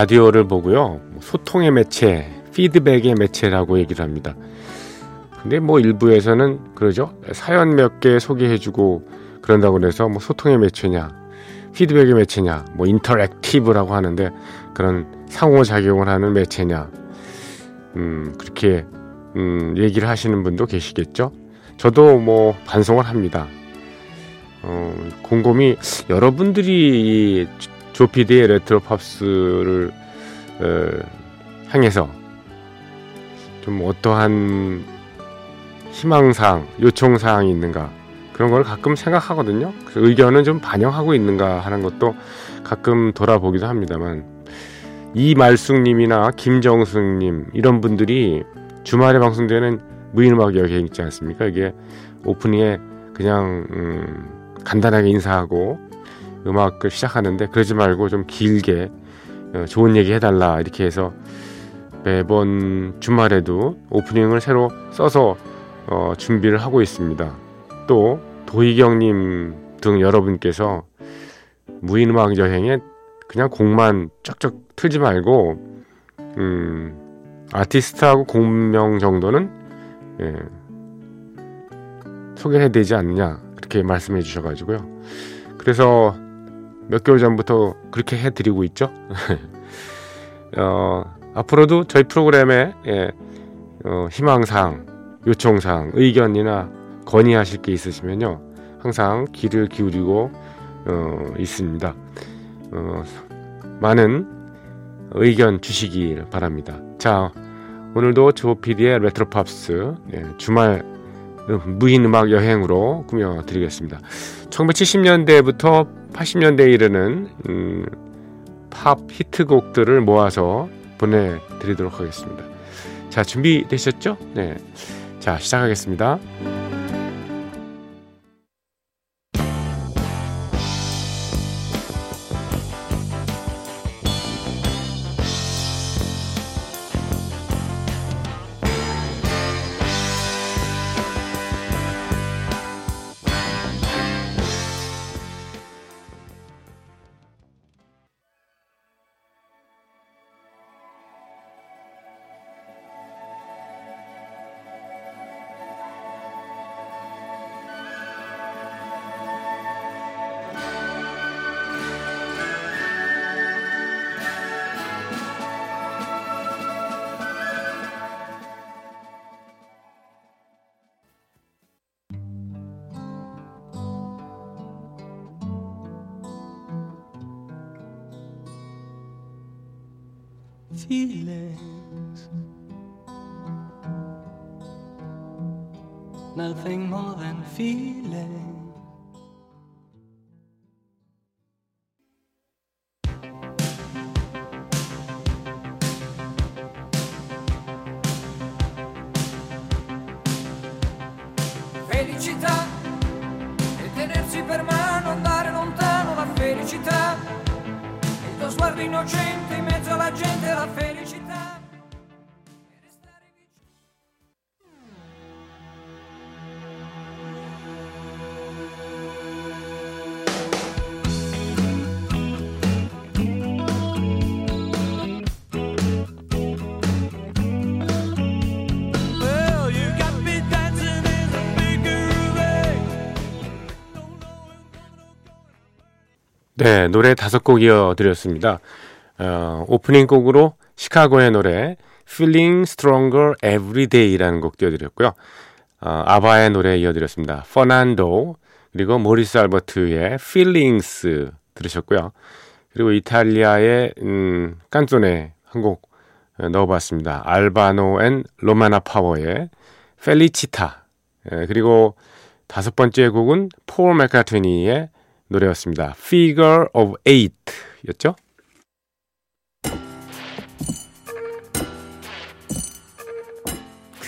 라디오를 보고요. 소통의 매체, 피드백의 매체라고 얘기를 합니다. 근데 뭐 일부에서는 그러죠. 사연 몇 개 소개해주고 그런다고 그래서 뭐 소통의 매체냐, 피드백의 매체냐, 뭐 interactive라고 하는데 그런 상호작용을 하는 매체냐, 음, 그렇게, 음, 얘기를 하시는 분도 계시겠죠. 저도 뭐 반성을 합니다. 어, 곰곰이 여러분들이 이 조피디의 레트로 팝스를 어, 향해서 좀 어떠한 희망사항, 요청사항이 있는가 그런 걸 가끔 생각하거든요. 그래서 의견은 좀 반영하고 있는가 하는 것도 가끔 돌아보기도 합니다만 이말숙님이나 김정숙님 이런 분들이 주말에 방송되는 무인음악 여행 있지 않습니까? 이게 오프닝에 그냥 음, 간단하게 인사하고 음악을 시작하는데 그러지 말고 좀 길게 어, 좋은 얘기 해달라 이렇게 해서 매번 주말에도 오프닝을 새로 써서 어, 준비를 하고 있습니다. 또 도희경님 등 여러분께서 무인음악 여행에 그냥 곡만 쫙쫙 틀지 말고 음, 아티스트하고 곡명 정도는 예, 소개해야 되지 않느냐 그렇게 말씀해 주셔가지고요. 그래서 몇 개월 전부터 그렇게 해드리고 있죠. 어, 앞으로도 저희 프로그램에 예, 어, 희망사항 요청사항, 의견이나 건의하실 게 있으시면요. 항상 귀를 기울이고 어, 있습니다. 어, 많은 의견 주시길 바랍니다. 자, 오늘도 조피디의 레트로팝스 네, 주말 무인 음악 여행으로 꾸며드리겠습니다. 1970년대부터 80년대에 이르는 음, 팝 히트곡들을 모아서 보내드리도록 하겠습니다. 자, 준비되셨죠? 네. 자, 시작하겠습니다. Feelings. Nothing more than feelings. Felicità e tenersi per mano, andare lontano la felicità. Il tuo sguardo innocente la gente la felicità. 네, 노래 다섯 곡 이어드렸습니다. 어, 오프닝 곡으로 시카고의 노래 Feeling Stronger Every Day라는 곡 띄워드렸고요. 어, 아바의 노래 이어드렸습니다. Fernando 그리고 모리스 알버트의 Feelings 들으셨고요. 그리고 이탈리아의 음, 깐조네 한곡 넣어봤습니다. 알바노 앤 로마나 파워의 Felicità 그리고 다섯 번째 곡은 폴 맥카트니의 노래였습니다. Figure of Eight 였죠?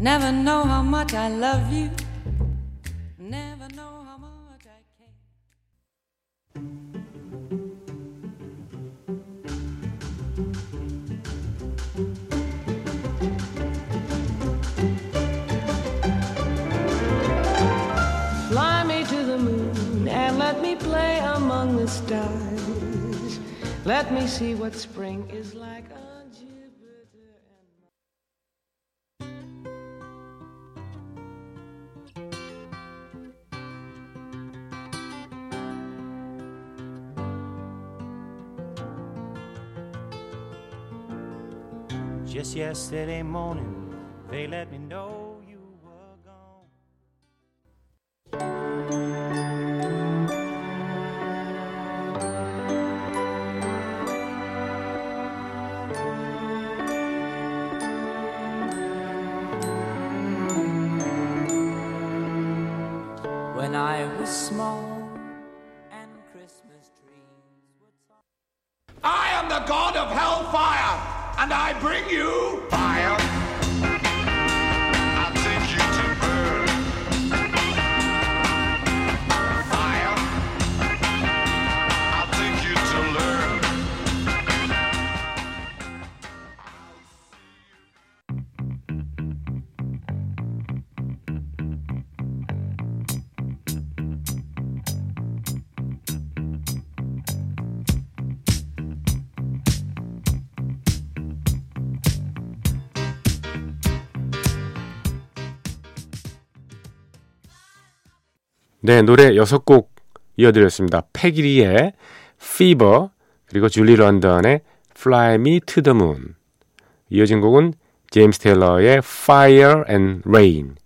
Never know how much I love you. Never know how much I care. Fly me to the moon and let me play among the stars. Let me see what spring is like Just yesterday morning, they let me know you were gone. When I was small and I bring you fire. 네, 노래 여섯 곡 이어드렸습니다. 패기리의 Fever 그리고 줄리 런던의 Fly Me to the Moon 이어진 곡은 제임스 테일러의 Fire and Rain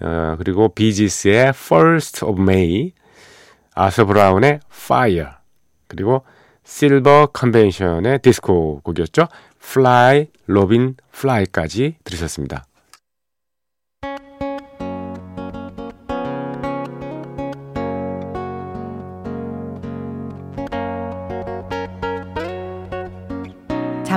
어, 그리고 비지스의 First of May 아서 브라운의 Fire 그리고 실버 컨벤션의 디스코 곡이었죠. Fly, Robin, Fly까지 들으셨습니다.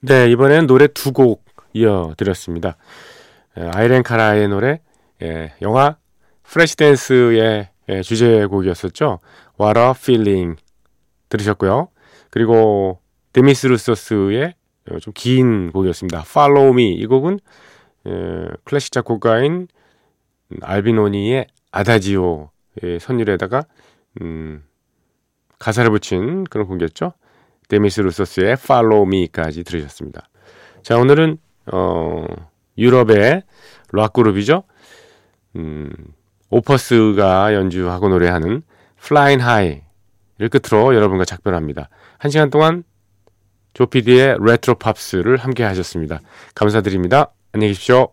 네, 이번에는 노래 두 곡 이어드렸습니다. 에, 아이렌 카라의 노래, 예, 영화 Flashdance의 예, 주제곡이었었죠. What a Feeling 들으셨고요. 그리고 데미스 루소스의 어, 좀긴 곡이었습니다. Follow Me 이 곡은 에, 클래식 작곡가인 알비노니의 아다지오의 선율에다가 음, 가사를 붙인 그런 곡이었죠. 데미스 루소스의 Follow Me까지 들으셨습니다. 자, 오늘은 어, 유럽의 락 그룹이죠. 음, 오퍼스가 연주하고 노래하는 Flying High를 끝으로 여러분과 작별합니다. 한 시간 동안 조피디의 레트로 팝스를 함께 하셨습니다. 감사드립니다. 안녕히 계십시오.